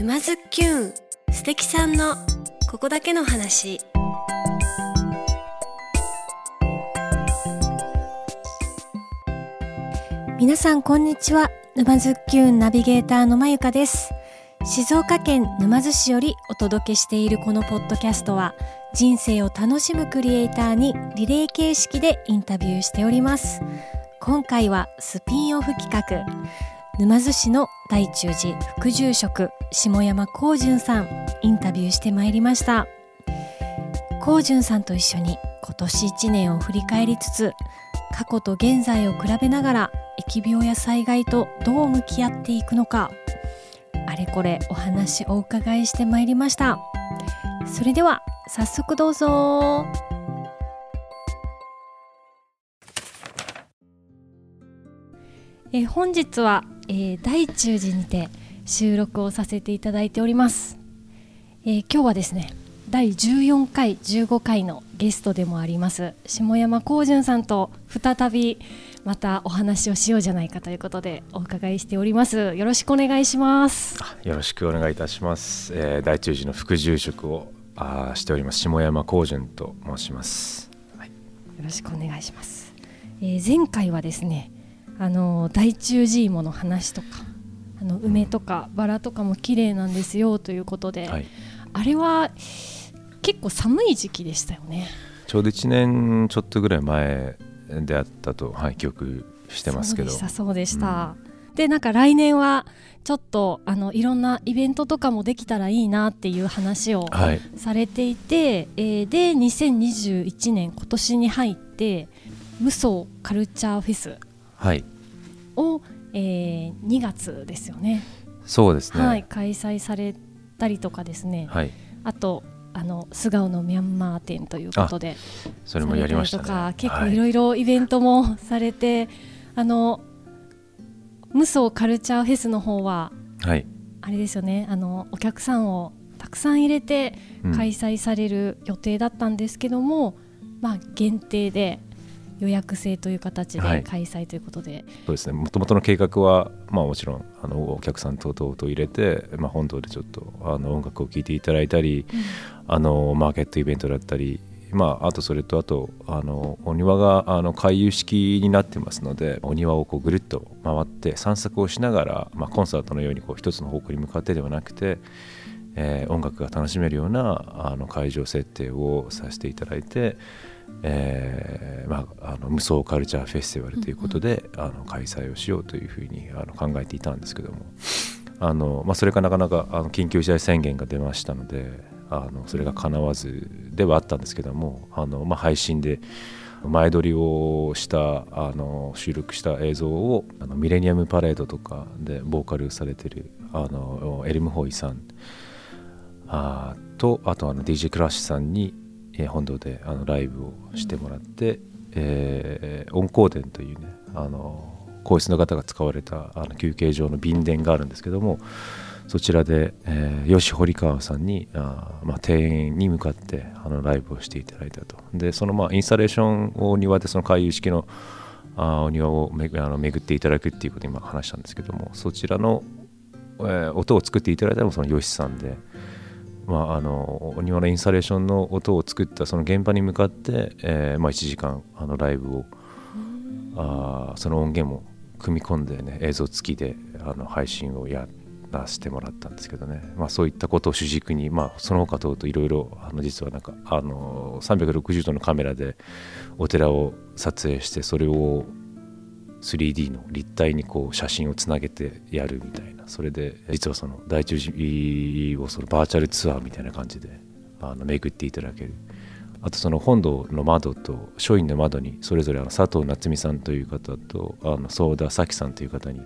沼津きゅん素敵さんのここだけの話。皆さんこんにちは。沼津きゅんナビゲーターのまゆかです。静岡県沼津市よりお届けしているこのポッドキャストは人生を楽しむクリエイターにリレー形式でインタビューしております。今回はスピンオフ企画。沼津市の大中寺副住職下山光純さんインタビューしてまいりました。光純さんと一緒に今年1年を振り返りつつ過去と現在を比べながら疫病や災害とどう向き合っていくのかあれこれお話をお伺いしてまいりました。それでは早速どうぞ。え本日は、えー、大中寺にて収録をさせていただいております、えー、今日はですね第14回15回のゲストでもあります下山光純さんと再びまたお話をしようじゃないかということでお伺いしております。よろしくお願いします。よろしくお願いいたします、えー、大中寺の副住職をあしております下山光純と申します、はい、よろしくお願いします、えー、前回はですねあの大中寺芋の話とかあの梅とかバラとかも綺麗なんですよということで、はい、あれは結構寒い時期でしたよね。ちょうど1年ちょっとぐらい前であったと、はい、記憶してますけど。そうでしたそうでした、うん、でなんか来年はちょっとあのいろんなイベントとかもできたらいいなっていう話をされていて、はい、えー、で2021年今年に入って無双カルチャーフェスを、はい、えー、2月ですよね。そうですね、はい、開催されたりとかですね、はい、あとあの素顔のミャンマー展ということで。それもやりました、ね、とか結構いろいろイベントもされて、はい、あの無双カルチャーフェスの方は、はい、あれですよね。あのお客さんをたくさん入れて開催される予定だったんですけども、うん、まあ限定で予約制という形で開催ということで、はい、そうですね。もともとの計画は、まあ、もちろんあのお客さん等々と入れて、まあ、本堂でちょっとあの音楽を聴いていただいたり、うん、あのマーケットイベントだったりまあ、あとそれとあとあのお庭があの回遊式になってますのでお庭をこうぐるっと回って散策をしながら、まあ、コンサートのようにこう一つの方向に向かってではなくて、えー、音楽が楽しめるようなあの会場設定をさせていただいて、え無双カルチャーフェスティバルということで、うんうん、あの開催をしようというふうにあの考えていたんですけども。あの、まあ、それがなかなかあの緊急事態宣言が出ましたのであのそれがかなわずではあったんですけどもあの、まあ、配信で前撮りをしたあの収録した映像をあのミレニアムパレードとかでボーカルされてるあのエルムホイさんあとあとあの DJ クラッシュさんにえー、本堂であのライブをしてもらって、うん、えー、温光殿というねあの皇室の方が使われたあの休憩所の便殿があるんですけどもそちらで、えー、吉堀川さんにあ、まあ、庭園に向かってあのライブをしていただいたとでそのまあインスタレーションを庭でその回遊式のあお庭をめあの巡っていただくっていうことを今話したんですけどもそちらの、えー、音を作っていただいたのもその吉さんで。まあ、あのお庭のインスタレーションの音を作ったその現場に向かって、えーまあ、1時間あのライブをあその音源も組み込んでね映像付きであの配信をやらせてもらったんですけどね、まあ、そういったことを主軸に、まあ、その他等々いろいろ実はなんかあの360度のカメラでお寺を撮影してそれを 3D の立体にこう写真をつなげてやるみたいな。それで実はその大中寺をそのバーチャルツアーみたいな感じであの巡っていただける。あとその本堂の窓と書院の窓にそれぞれあの佐藤夏美さんという方とあの相田咲さんという方に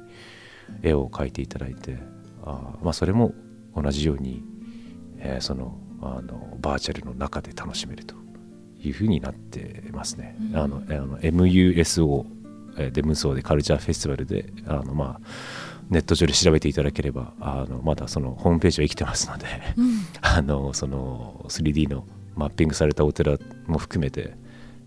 絵を描いていただいてあまあそれも同じように、えー、そのあのバーチャルの中で楽しめるというふうになってますね。うん、あのあの MUSO で無双でカルチャーフェスティバルであの、まあ、ネット上で調べていただければあのまだそのホームページは生きてますので、うん、あのその 3D のマッピングされたお寺も含めて、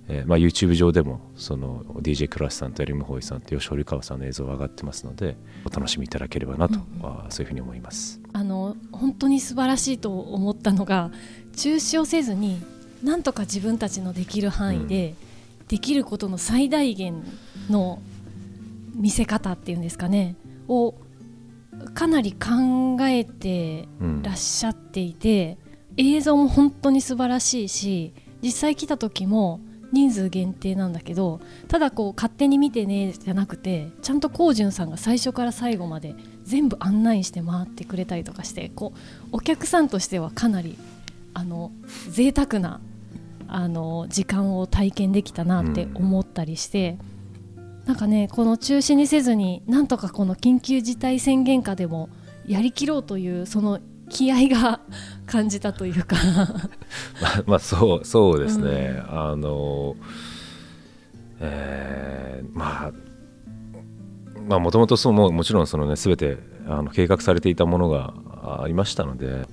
えーまあ、YouTube 上でもその DJ クラスさんとエリムホイさんと吉堀川さんの映像が上がってますのでお楽しみいただければなと、うん、そういうふうに思います。あの本当に素晴らしいと思ったのが中止をせずになんとか自分たちのできる範囲で、うん、できることの最大限の見せ方っていうんですかねをかなり考えてらっしゃっていて、うん、映像も本当に素晴らしいし実際来た時も人数限定なんだけどただこう勝手に見てねじゃなくてちゃんとこうじゅんさんが最初から最後まで全部案内して回ってくれたりとかしてこうお客さんとしてはかなりあの贅沢なあの時間を体験できたなって思ったりして、うん、なんかねこの中止にせずになんとかこの緊急事態宣言下でもやりきろうというその気合が 感じたというか。まあ、まあそうそうですね、うん、あのえー、まあまあもともとそうももちろんそのね全てあの計画されていたものがありましたので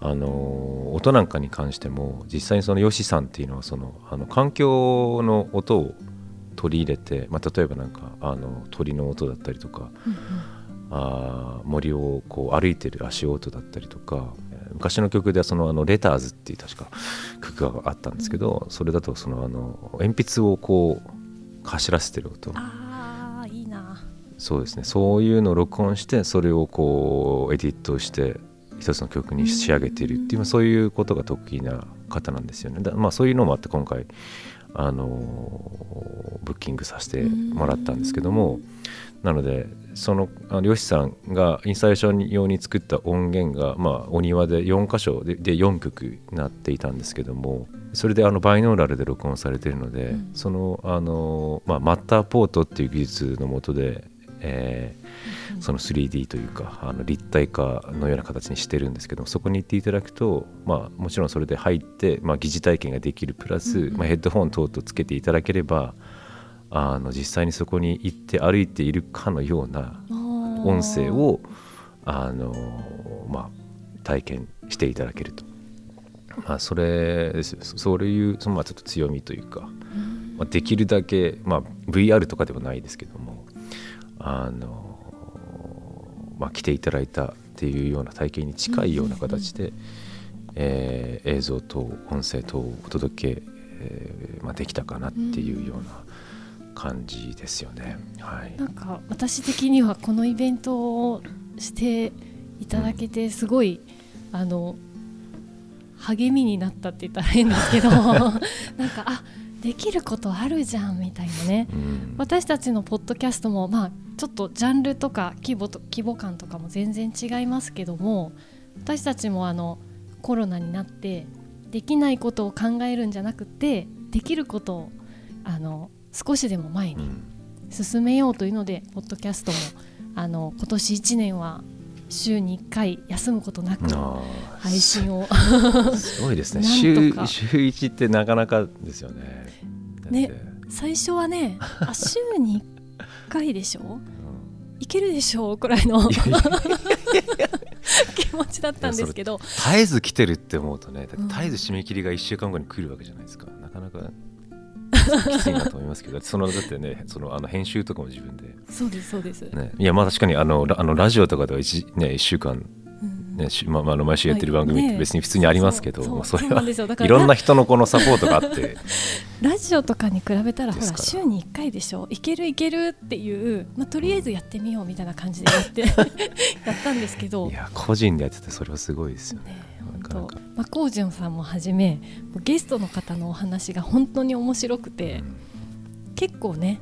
あの音なんかに関しても実際にそのヨシさんっていうのはそのあの環境の音を取り入れて、まあ、例えばなんかあの鳥の音だったりとか、うんうん。あ森をこう歩いてる足音だったりとか昔の曲ではそのあのレターズっていう確か曲があったんですけど、それだとそのあの鉛筆をこう走らせてる音。あいいな。そうですね。そういうのを録音してそれをこうエディットして一つの曲に仕上げているっていう、そういうことが得意な方なんですよね。だまあそういうのもあって今回あのブッキングさせてもらったんですけどもなのでその漁師さんがインスタレーション用に作った音源が、まあ、お庭で4箇所でで4曲になっていたんですけどもそれであのバイノーラルで録音されているので、うん、そのあの、まあ、マッターポートっていう技術のもとで、えー、その 3D というかあの立体化のような形にしてるんですけどそこに行っていただくと、まあ、もちろんそれで入って、まあ、疑似体験ができるプラス、うん、まあ、ヘッドホン等々つけていただければあの実際にそこに行って歩いているかのような音声をあの、まあ、体験していただけると、まあ、それですそういうそのまあちょっと強みというか、まあ、できるだけ、まあ、VR とかではないですけどもあの、まあ、来ていただいたっていうような体験に近いような形で、えー、映像と音声とお届け、えーまあ、できたかなっていうような。感じですよね。はい、なんか私的にはこのイベントをしていただけてすごい、うん、あの励みになったって言ったら変ですけど なんかあできることあるじゃんみたいなね、うん、私たちのポッドキャストもまあちょっとジャンルとか規模と規模感とかも全然違いますけども私たちもあのコロナになってできないことを考えるんじゃなくてできることをあの少しでも前に進めようというので、ポッドキャストもあの今年1年は週に1回休むことなく配信を。すごいですね。週週1ってなかなかですよね。ね最初はねあ 週に1回でしょ、うん、いけるでしょ？うくらいの気持ちだったんですけど。絶えず来てるって思うとね絶えず締め切りが1週間後に来るわけじゃないですか、なかなかきついなと思いますけど そのだってねそのあの編集とかも自分で。そうですそうです、ね、いやまあ確かにあのあのラジオとかでは 1,、ね、1週間ねまあ、あの毎週やってる番組って別に普通にありますけど、はいね、それはいろんな人のこのサポートがあって。ラジオとかに比べたらほら週に1回でしょ。いけるいけるっていう、まあ、とりあえずやってみようみたいな感じでやって やったんですけど。いや個人でやっててそれはすごいですよね。ねと、まあ、こうじゅんさんもはじめゲストの方のお話が本当に面白くて、うん、結構ね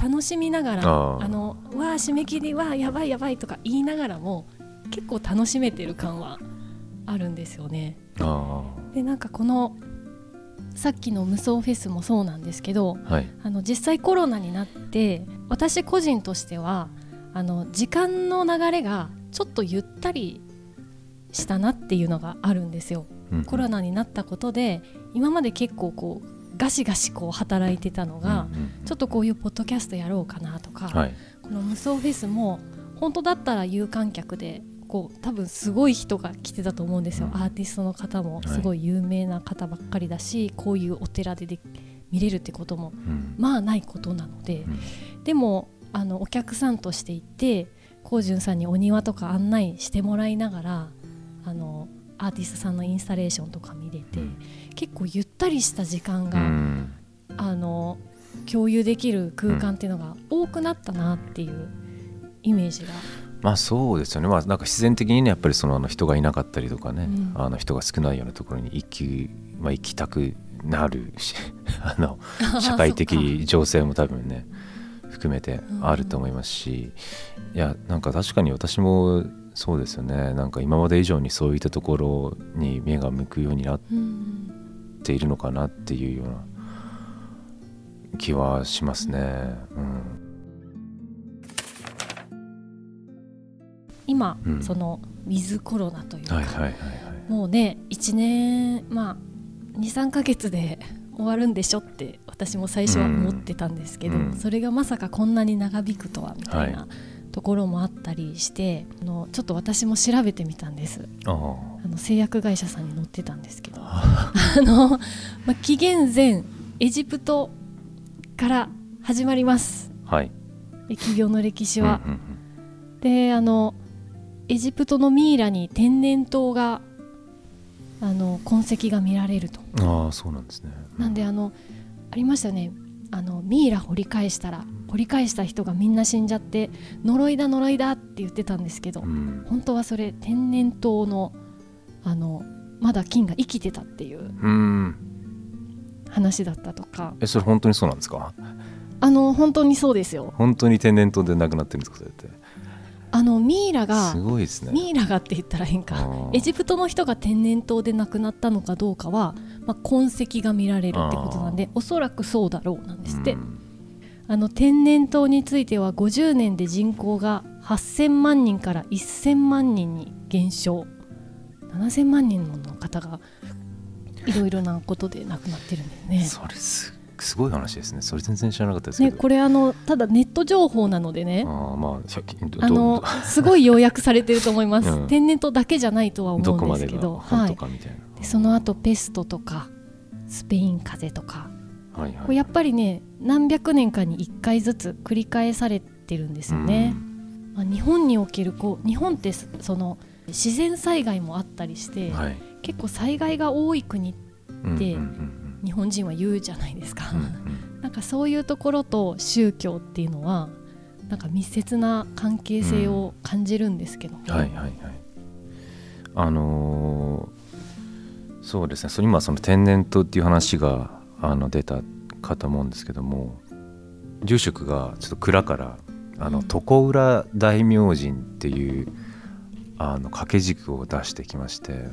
楽しみながらあのわあ締め切りはやばいやばいとか言いながらも結構楽しめてる感はあるんですよね。でなんかこのさっきの無双フェスもそうなんですけど、はい、あの実際コロナになって私個人としてはあの時間の流れがちょっとゆったりしたなっていうのがあるんですよ、うん、コロナになったことで今まで結構こうガシガシこう働いてたのが、ちょっとこういうポッドキャストやろうかなとか、はい、この無双フェスも本当だったら有観客でこう多分すごい人が来てたと思うんですよ、うん、アーティストの方もすごい有名な方ばっかりだし、はい、こういうお寺でで見れるってこともうん。まあないことなので、うん。でもあのお客さんとして行って高潤さんにお庭とか案内してもらいながらあのアーティストさんのインスタレーションとか見れて、うん。結構ゆったりした時間うが、ん。あの共有できる空間っていうのが多くなったなっていうイメージが、まあそうですよね、まあ、なんか自然的にねやっぱりそのあの人がいなかったりとかね、うん。あの人が少ないようなところに行き,、まあ、行きたくなるし あの社会的情勢も多分ね含めてあると思いますし、いやなんか確かに私もそうですよね。なんか今まで以上にそういったところに目が向くようになっうんているのかなっていうような気はしますね。うん。今、うん。そのウィズコロナというか、はいはいはいはい。もうね1年まあ23ヶ月で終わるんでしょって私も最初は思ってたんですけど、うん。それがまさかこんなに長引くとはみたいはなところもあったりして、あのちょっと私も調べてみたんです。ああ。の製薬会社さんに載ってたんですけど。あ の、まあ、紀元前エジプトから始まります。あはい。疫病の歴史は。うんうんであのエジプトのミイラに天然痘があの痕跡が見られると。うんああそうなんですね。なんであのありましたよねあのミイラ掘り返したら掘り返した人がみんな死んじゃって呪いだ呪いだって言ってたんですけど、うん。本当はそれ天然痘のあのまだ菌が生きてたっていううん。話だったとか。えそれ本当にそうなんですか？あの本当にそうですよ。本当に天然痘で亡くなってるんですかそれって？あのミイラがすごいですね。ミイラがって言ったら変か。あー。エジプトの人が天然痘で亡くなったのかどうかは、まあ、痕跡が見られるってことなんでおそらくそうだろうなんですって、うん。あの天然痘については50年で人口が8000万人から1000万人に減少。7000万人もの方がいろいろなことで亡くなってるんですね。それすすごい話ですね。それ全然知らなかったですけねどこれあのただネット情報なのでね。ああまあ100均どあのすごい要約されてると思います、う ん天然痘だけじゃないとはど思うんですけど、本はい、でその後ペストとかスペイン風邪とか。はいはい。やっぱりね何百年かに1回ずつ繰り返されてるんですよね。まあ、日本におけるこう日本ってそその自然災害もあったりして、うんはい。結構災害が多い国でうんうんうん日本人は言うじゃないですか、うんうん。なんかそういうところと宗教っていうのはなんか密接な関係性を感じるんですけど、はいはいはい。あのーそうですね。それ今その天然痘っていう話があの出たかと思うんですけども住職がちょっと蔵からあのうん。床浦大明神っていうあの掛け軸を出してきまして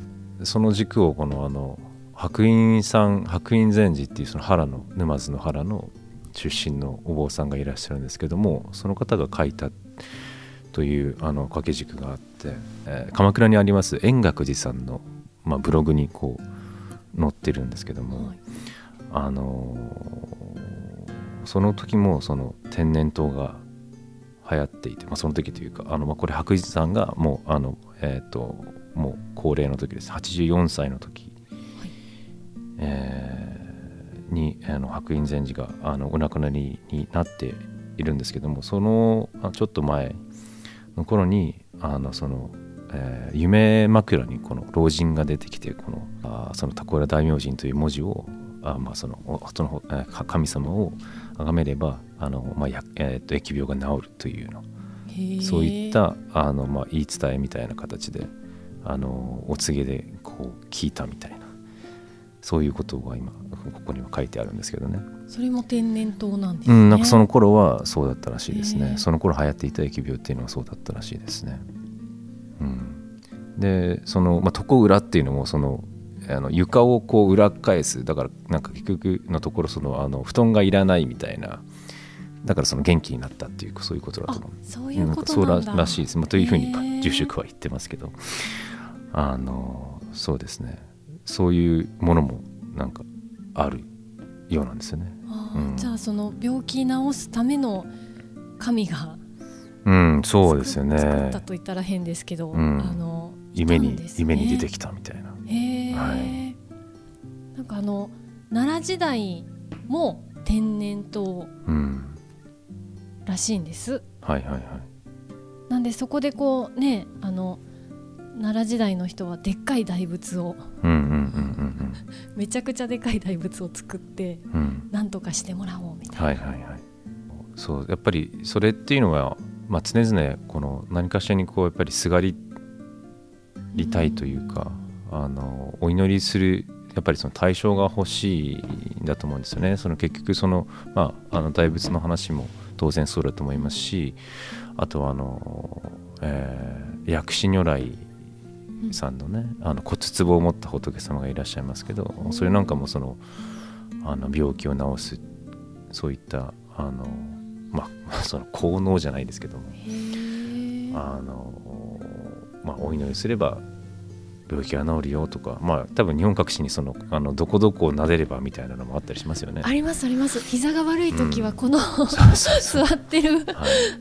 その軸をこのあの白隠さん白隠禅師っていうその原の沼津の原の出身のお坊さんがいらっしゃるんですけどもその方が書いたというあの掛け軸があって、えー鎌倉にあります円覚寺さんの、まあ、ブログにこう載ってるんですけども、はい。あのーその時もその天然痘が流行っていて、まあ、その時というかあの、まあ、これ白寺さんがもうあの、えー、ともう高齢の時です。84歳の時、はいえーにあの白隠禅師があのお亡くなりになっているんですけどもそのあちょっと前の頃にあのその、えー夢枕にこの老人が出てきてこのあーその高浦大明神という文字をあまあそのおその神様を崇めればあの、まあやえー、と疫病が治るというのそういったあの、まあ、言い伝えみたいな形であのお告げでこう聞いたみたいなそういうことが今ここには書いてあるんですけどね。それも天然痘なんですね。うん、なんかその頃はそうだったらしいですねその頃流行っていた疫病っていうのはそうだったらしいですね。うん、でその、まあ、床裏っていうのもそのあの床をこう裏返すだからなんか結局のところそのあの布団がいらないみたいなだからその元気になったっていうそういうことだあと思う。そういうことそうなんだ。ららしいです、まあ、というふうに住職は言ってますけどあのそうですねそういうものもなんかあるようなんですよね。うん。じゃあその病気治すための神がうん、そうですよ作作ねったと言ったら変ですけど、うん。あの夢に、夢に出てきたみたいな。へえ、はい。なんかあの奈良時代も天然痘うん。らしいんです。はいはいはい。なんでそこでこうねあの奈良時代の人はでっかい大仏をうんうんうんめちゃくちゃでかい大仏を作ってうんうんうんなんとかしてもらおうみたいな。はいはいはいそうやっぱりそれっていうのは、まあ、常々この何かしらにこうやっぱりすがりりたいというか、あのお祈りするやっぱりその対象が欲しいんだと思うんですよね。その結局その、まあ、あの大仏の話も当然そうだと思いますしあとはあの、えー薬師如来さんのねあの骨壺を持った仏様がいらっしゃいますけどそれなんかもそのあの病気を治すそういったあのまあ その効能じゃないですけどもあの、まあ、お祈りすれば病気が治るよとかまあ多分日本各地にそのあのどこどこを撫でればみたいなのもあったりしますよね。ありますあります。膝が悪い時はこの、そうそうそう。座ってるはい。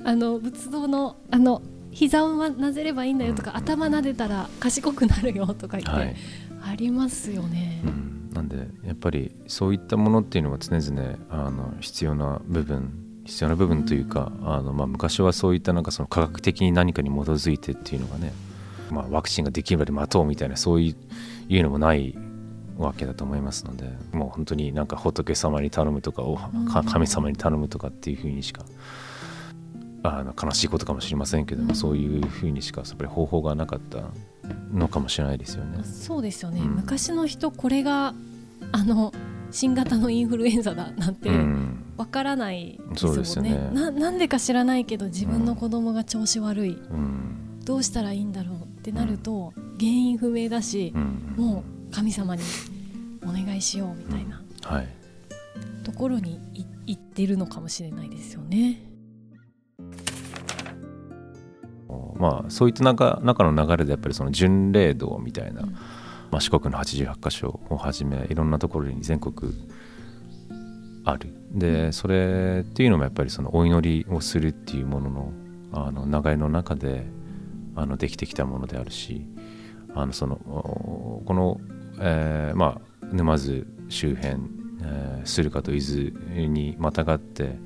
あの仏像のあの膝をなぜればいいんだよとか、うん頭撫でたら賢くなるよとか言って、はい。ありますよね。うん、なんでやっぱりそういったものっていうのは常々あの必要な部分必要な部分というか、あのまあ、昔はそういったなんかその科学的に何かに基づいてっていうのがね、まあ、ワクチンができるまで待とうみたいなそういういうのもないわけだと思いますのでもう本当になんか仏様に頼むとかおか神様に頼むとかっていうふうにしかあの悲しいことかもしれませんけども、うん。そういうふうにしかやっぱり方法がなかったのかもしれないですよね。そうですよね、うん。昔の人これがあの新型のインフルエンザだなんてうん。わからないですもんですよね。ななんでか知らないけど自分の子供が調子悪い、うん。どうしたらいいんだろうってなると、原因不明だしう、ん。もう神様にお願いしようみたいなはい、ところにい行ってるのかもしれないですよね。まあそういった中中の流れでやっぱりその巡礼道みたいな、うん。まあ、四国の88箇所をはじめいろんなところに全国ある。でそれっていうのもやっぱりそのお祈りをするっていうもののあの流れの中であのできてきたものであるしあのそのおこの、えーまあ、沼津周辺、えー駿河と伊豆にまたがって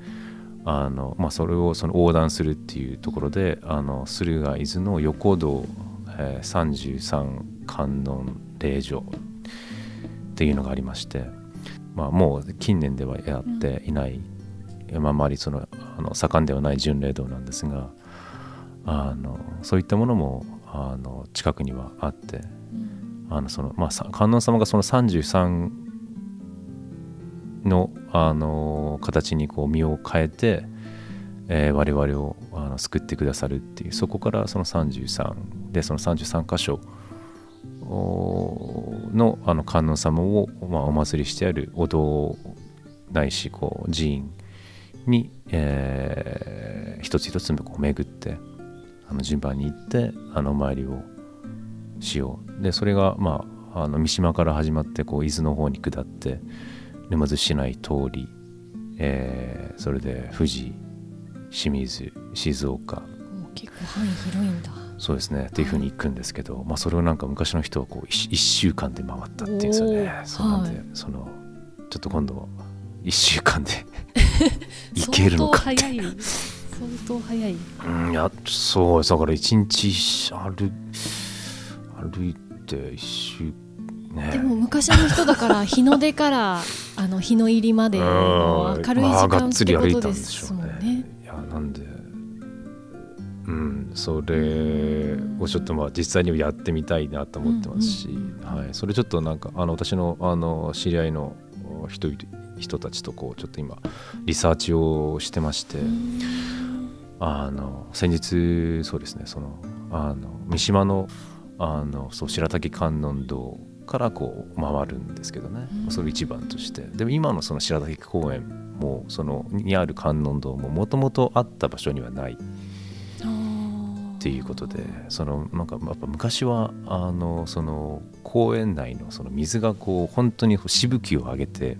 あの、まあ、それをその横断するっていうところであの駿河伊豆の横道、えー33観音霊場っていうのがありまして、まあ、もう近年ではやっていない、まあ、あまりそのあの盛んではない巡礼道なんですがあのそういったものもあの近くにはあってうん。あのその、まあ、さ観音様がその33のあの形にこう身を変えて、えー我々をあの救ってくださるっていうそこからその33でその33箇所のあの観音様を、まあ、お祭りしてあるお堂ないしこう寺院に、えー一つ一つこう巡ってあの順番に行ってあのお参りをしよう。でそれがまああの三島から始まってこう伊豆の方に下って沼津市内通り、えーそれで富士清水静岡。結構範囲広いんだ。そうですね。っていうふうに行くんですけど、まあ、それをなんか昔の人はこう 1, 週間で回ったっていうんで。すよねそうなんで、はい。そのちょっと今度1週間で 行けるのか。って相当早い。相当早い。うんいやそうです。だから1日歩歩いて1週ね。でも昔の人だから 日の出からあの日の入りまでの明るい時間ってこつり歩いたんとでですしょうね。ね。いやなんで。うんそれをちょっとまあ実際にやってみたいなと思ってますし、うんうんうん。はい、それちょっとなんかあの私のあの知り合いの人人たちとこうちょっと今リサーチをしてまして、あの先日そうですねそのあの三島のあのそう白滝観音堂からこう回るんですけどね、うん。それ一番として。でも今のその白滝公園もそのにある観音堂ももともとあった場所にはない。っていうことでそのなんかやっぱ昔はあのその公園内のその水がこう本当にしぶきを上げて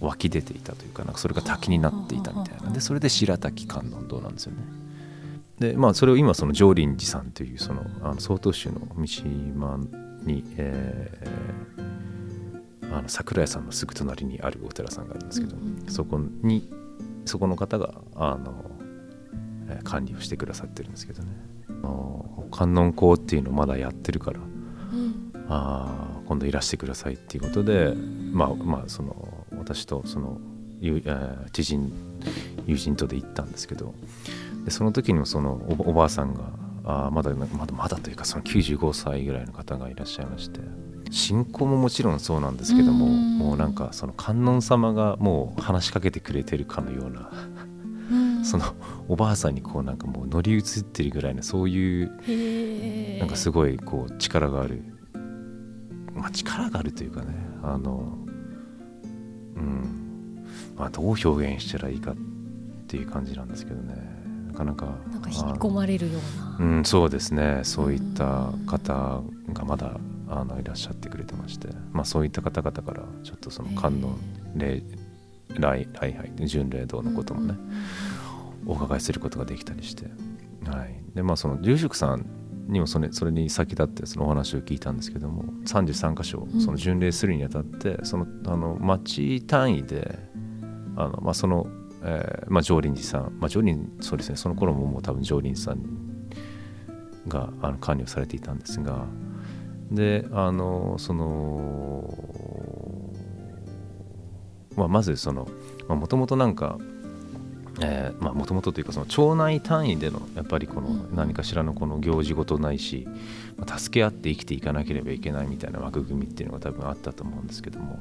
湧き出ていたというかなんかそれが滝になっていたみたいな。でそれで白滝観音堂なんですよね。でまあそれを今その上林寺さんというそのあの曹洞宗の三島に、えーあの桜井さんのすぐ隣にあるお寺さんがあるんですけど、うんうんそこにそこの方があの、えー管理をしてくださってるんですけどね。あの観音校っていうのをまだやってるからうん。あー今度いらしてくださいっていうことで、まあまあその私とその知人友人とで行ったんですけどでその時にもそのおばあさんがあーまだまだまだというかその95歳ぐらいの方がいらっしゃいまして。信仰ももちろんそうなんですけどもうん。もうなんかその観音様がもう話しかけてくれてるかのようなうん。そのおばあさんにこうなんかもう乗り移ってるぐらいのそういうなんかすごいこう力がある、まあ、力があるというかねあのうん。まあどう表現したらいいかっていう感じなんですけどね。なかなか。なんか引き込まれるような。うん、そうですね。そういった方がまだあのいらっしゃってくれてまして、まあ、そういった方々からちょっとその観音礼礼礼拝巡礼堂のこともね、お伺いすることができたりして、はい、でまあその住職さんにもそれそれに先立ってそのお話を聞いたんですけども33箇所うん。その巡礼するにあたって、そのあの町単位であの、まあ、その、えーまあ、常林寺さん、まあ、常林そうですね。その頃ももう多分常林さんがあの管理をされていたんですが。であのその、まあ、まずそのもともとなんかもともとというかその町内単位でのやっぱりこのうん。何かしらのこの行事事ないし、まあ助け合って生きていかなければいけないみたいな枠組みっていうのが多分あったと思うんですけども。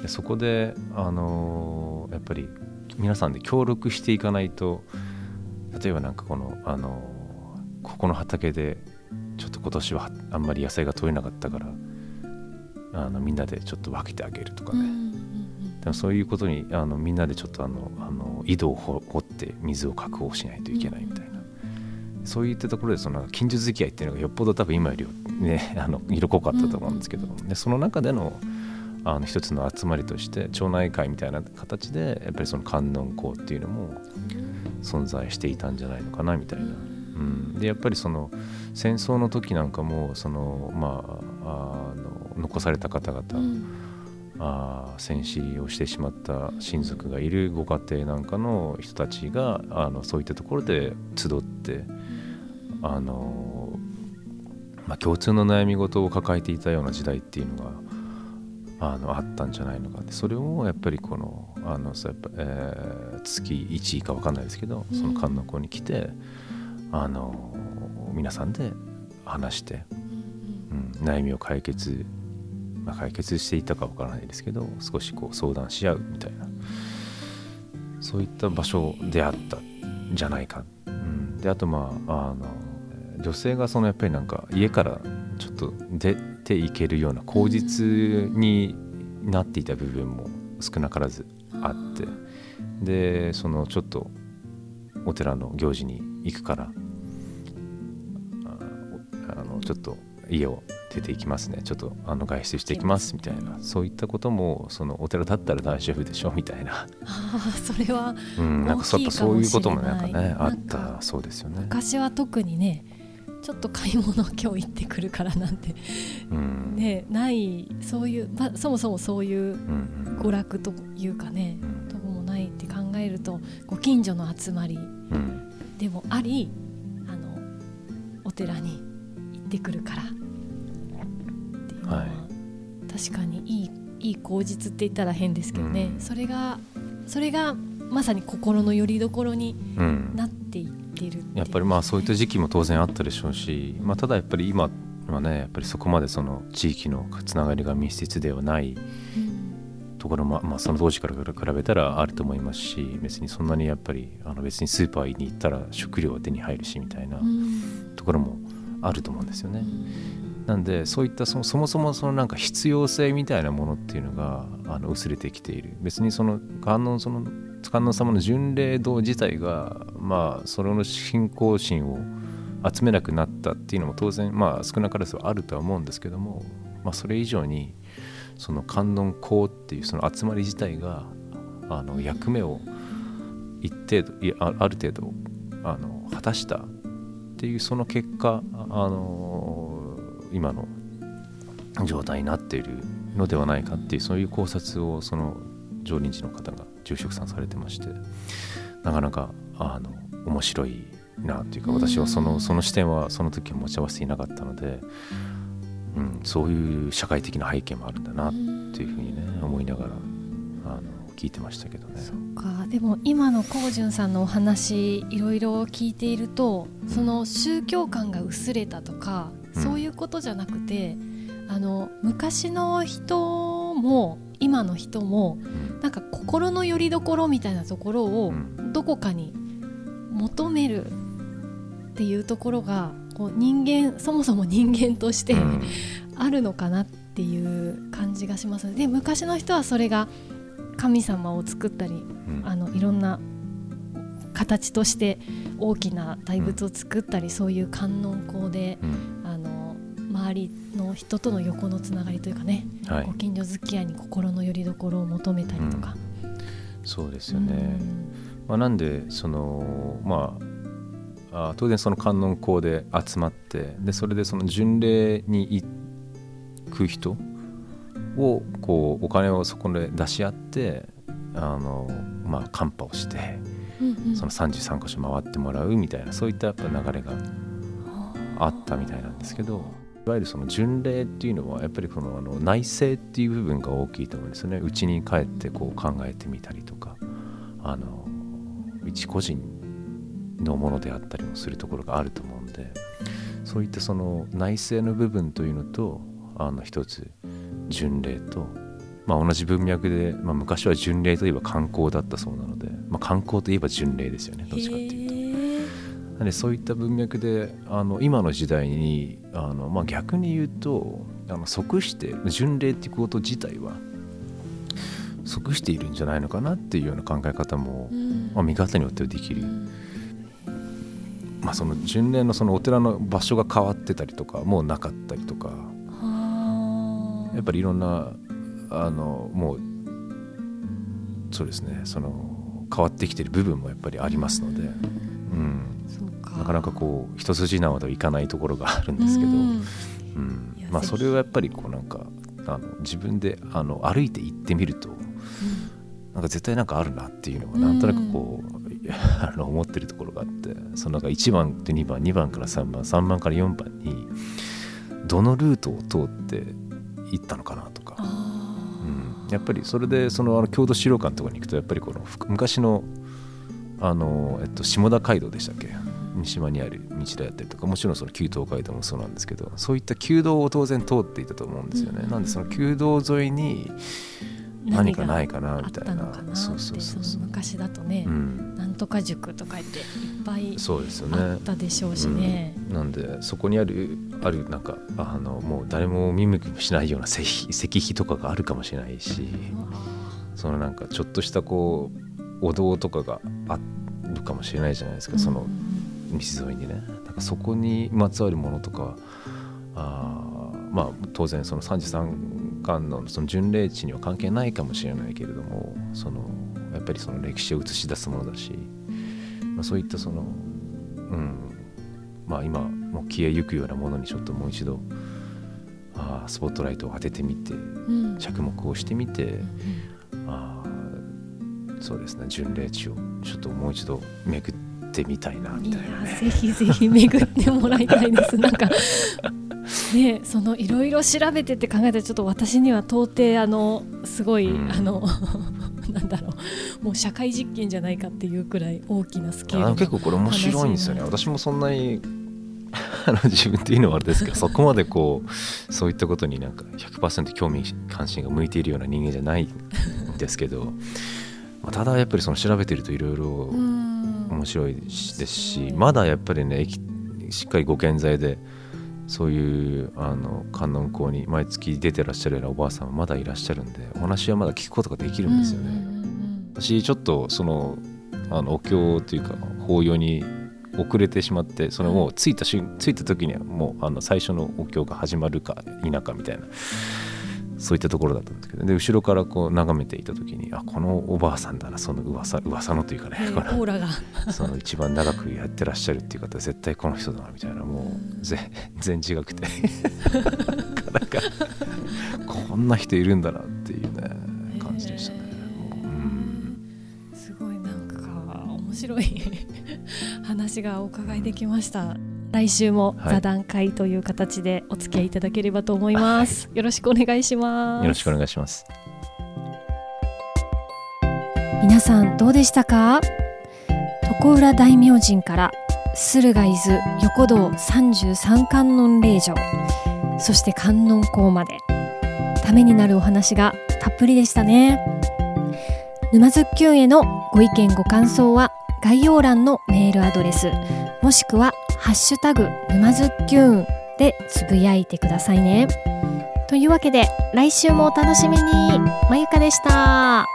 でそこで、あのやっぱり皆さんで協力していかないと例えばなんかこの、あのここの畑でちょっと今年はあんまり野菜が取れなかったからあのみんなでちょっと分けてあげるとかね、うんうんでもそういうことにあのみんなでちょっとあのあの井戸を掘掘って水を確保しないといけないみたいな、そういったところでその近所付き合いっていうのがよっぽど多分今よりねあの色濃かったと思うんですけど、でその中でのあの一つの集まりとして町内会みたいな形でやっぱりその観音校っていうのも存在していたんじゃないのかなみたいな。うん、でやっぱりその戦争の時なんかもその、まあ、あの残された方々、うんあー戦死をしてしまった親族がいるご家庭なんかの人たちがあのそういったところで集ってあの、まあ、共通の悩み事を抱えていたような時代っていうのがあのあったんじゃないのかでそれをやっぱりこのあのそうやっぱ、えー月1位か分かんないですけどその観音校に来て、あの皆さんで話して、うん、悩みを解決まあ、解決していたかわからないですけど少しこう相談し合うみたいなそういった場所であったんじゃないか、うん、であとまああの女性がそのやっぱりなんか家からちょっと出ていけるような口実になっていた部分も少なからずあってでそのちょっとお寺の行事に行くからああのちょっと家を出ていきますね。ちょっとあの外出していきますみたいなそういったこともそのお寺だったら大丈夫でしょみたいな、ああそれはうん、なんかそうやっぱそういうこともなんかねあったかそうですよね。昔は特にねちょっと買い物今日行ってくるからなんて。うん。ねないそういう、まあ、そもそもそういう娯楽というかねうん。とこもないって考えるとご近所の集まりうん。でもありあのお寺に行ってくるから。っていうのは、はい。確かにいいいい口実って言ったら変ですけどね、うん。それがそれがまさに心の拠り所にうん。なっていってるやっぱりまあそういった時期も当然あったでしょうし、まあ、ただやっぱり今はねやっぱりそこまでその地域のつながりが密接ではないうんところも、まあ、その当時から比べたらあると思いますし別にそんなにやっぱりあの別にスーパーに行ったら食料は手に入るしみたいなうん。ところもあると思うんですよね。なんでそういったそもそもそのなんか必要性みたいなものっていうのがあの薄れてきている。別にその観音その観音様の巡礼堂自体がまあそれの信仰心を集めなくなったっていうのも当然まあ少なからずはあるとは思うんですけども、まあ、それ以上にその観音校っていうその集まり自体があの役目を一定度いやあある程度あの果たしたっていうその結果あの今の状態になっているのではないかっていうそういう考察をその常任寺の方が住職さんされてましてなかなかあの面白いなっていうか私はそのその視点はその時は持ち合わせていなかったので、うん、そういう社会的な背景もあるんだなっていうふうにね思いながらあの聞いてましたけどね。そか。でも今の高潤さんのお話いろいろ聞いているとその宗教観が薄れたとか、うん、そういうことじゃなくてあの昔の人も今の人も、うん、なんか心の拠り所みたいなところをどこかに求めるっていうところがこう人間そもそも人間として、あるのかなっていう感じがしますで昔の人はそれが神様を作ったり、うん、あのいろんな形として大きな大仏を作ったり、うん、そういう観音校で、周りの人との横のつながりというかね、はい、ご近所付き合いに心の拠り所を求めたりとか。そうですよね、まあ、なんでそのまああ当然その観音校で集まってでそれでその巡礼に行く人をこうお金をそこで出し合ってあの、まあ、カンパをして、うんうん、その33箇所回ってもらうみたいなそういったやっぱ流れがあったみたいなんですけどいわゆるその巡礼っていうのはやっぱりこのあの内政っていう部分が大きいと思うんですよね。うちに帰ってこう考えてみたりとか。あの一個人のものであったりもするところがあると思うんで。そういったその内政の部分というのとあの一つ巡礼と、まあ、同じ文脈で、まあ、昔は巡礼といえば観光だったそうなので、まあ、観光といえば巡礼ですよね。どっちかっていうと。なでそういった文脈であの今の時代にあの、まあ、逆に言うとあの即して巡礼ってこと自体は即しているんじゃないのかなっていうような考え方も、うん、まあ、見方によってはできる。まあ、その巡礼のそのお寺の場所が変わってたりとかもうなかったりとか。やっぱりいろんなあのもうそうですねその変わってきてる部分もやっぱりありますので、うん、なかなかこう一筋縄ではいかないところがあるんですけど、うん、うん、まあ、それをやっぱりこうなんかあの自分であの歩いて行ってみると、うん、なんか絶対なんかあるなっていうのがなんとなくこう、あの思ってるところがあってそのなんか1番と2番2番から3番3番から4番にどのルートを通って行ったのかなとか、うん、やっぱりそれでそのあの郷土資料館とかに行くとやっぱりこの昔のあの、えっと、下田街道でしたっけ？三島にある道であったりとかもちろんその旧東海道もそうなんですけどそういった旧道を当然通っていたと思うんですよね、うん、なんでその旧道沿いに何かないかなみたいな。そうそうそうそう。昔だとね、うん、なんとか塾とか言っていっぱいそうですよね。あったでしょうしね、うん、なんでそこにあるあるなんかあのもう誰も見向きもしないような石石碑とかがあるかもしれないし、そのなんかちょっとしたこうお堂とかがあるかもしれないじゃないですか、その道沿いにね。だからそこにまつわるものとかあまあ当然その33巻のその巡礼地には関係ないかもしれないけれどもそのやっぱりその歴史を映し出すものだし、まあ、そういったそのうんまあ今もう消えゆくようなものにちょっともう一度あスポットライトを当ててみて、着目をしてみて、あそうですね巡礼地をちょっともう一度めくってみたいなみたいな、ね、ぜひぜひ巡ってもらいたいです。なんかねそのいろいろ調べてって考えたらちょっと私には到底あのすごい、うん、あの なんだろうもう社会実験じゃないかっていうくらい大きなスケール結構これ面白いんですよね。私もそんなに あの自分っていうのはあれですけど そこまでこうそういったことになんか100%興味関心が向いているような人間じゃないんですけど、まあ、ただやっぱりその調べてるといろいろ面白いですしまだやっぱりねしっかりご健在でそういうあの観音校に毎月出てらっしゃるようなおばあさんはまだいらっしゃるんでお話はまだ聞くことができるんですよね。私ちょっとそのあのお経というか法要に遅れてしまってそのもう着いた瞬着いた時にはもうあの最初のお経が始まるか否かみたいなそういったところだったんですけどで後ろからこう眺めていた時にあこのおばあさんだなその噂噂のというかね、オーラが。その一番長くやってらっしゃるっていう方絶対この人だなみたいなもう全然違くてなかなかこんな人いるんだなっていうね感じでしたね。すごいなんか面白い 話がお伺いできました来週も座談会という形でお付き合いいただければと思います、はい、よろしくお願いします。よろしくお願いします。皆さんどうでしたか？常浦大明神から駿河伊豆横道三十三観音霊場そして観音港までためになるお話がたっぷりでしたね。沼津きゅんへのご意見ご感想は概要欄のメールアドレスもしくはハッシュタグ沼津きゅんでつぶやいてくださいねというわけで来週もお楽しみにまゆかでした。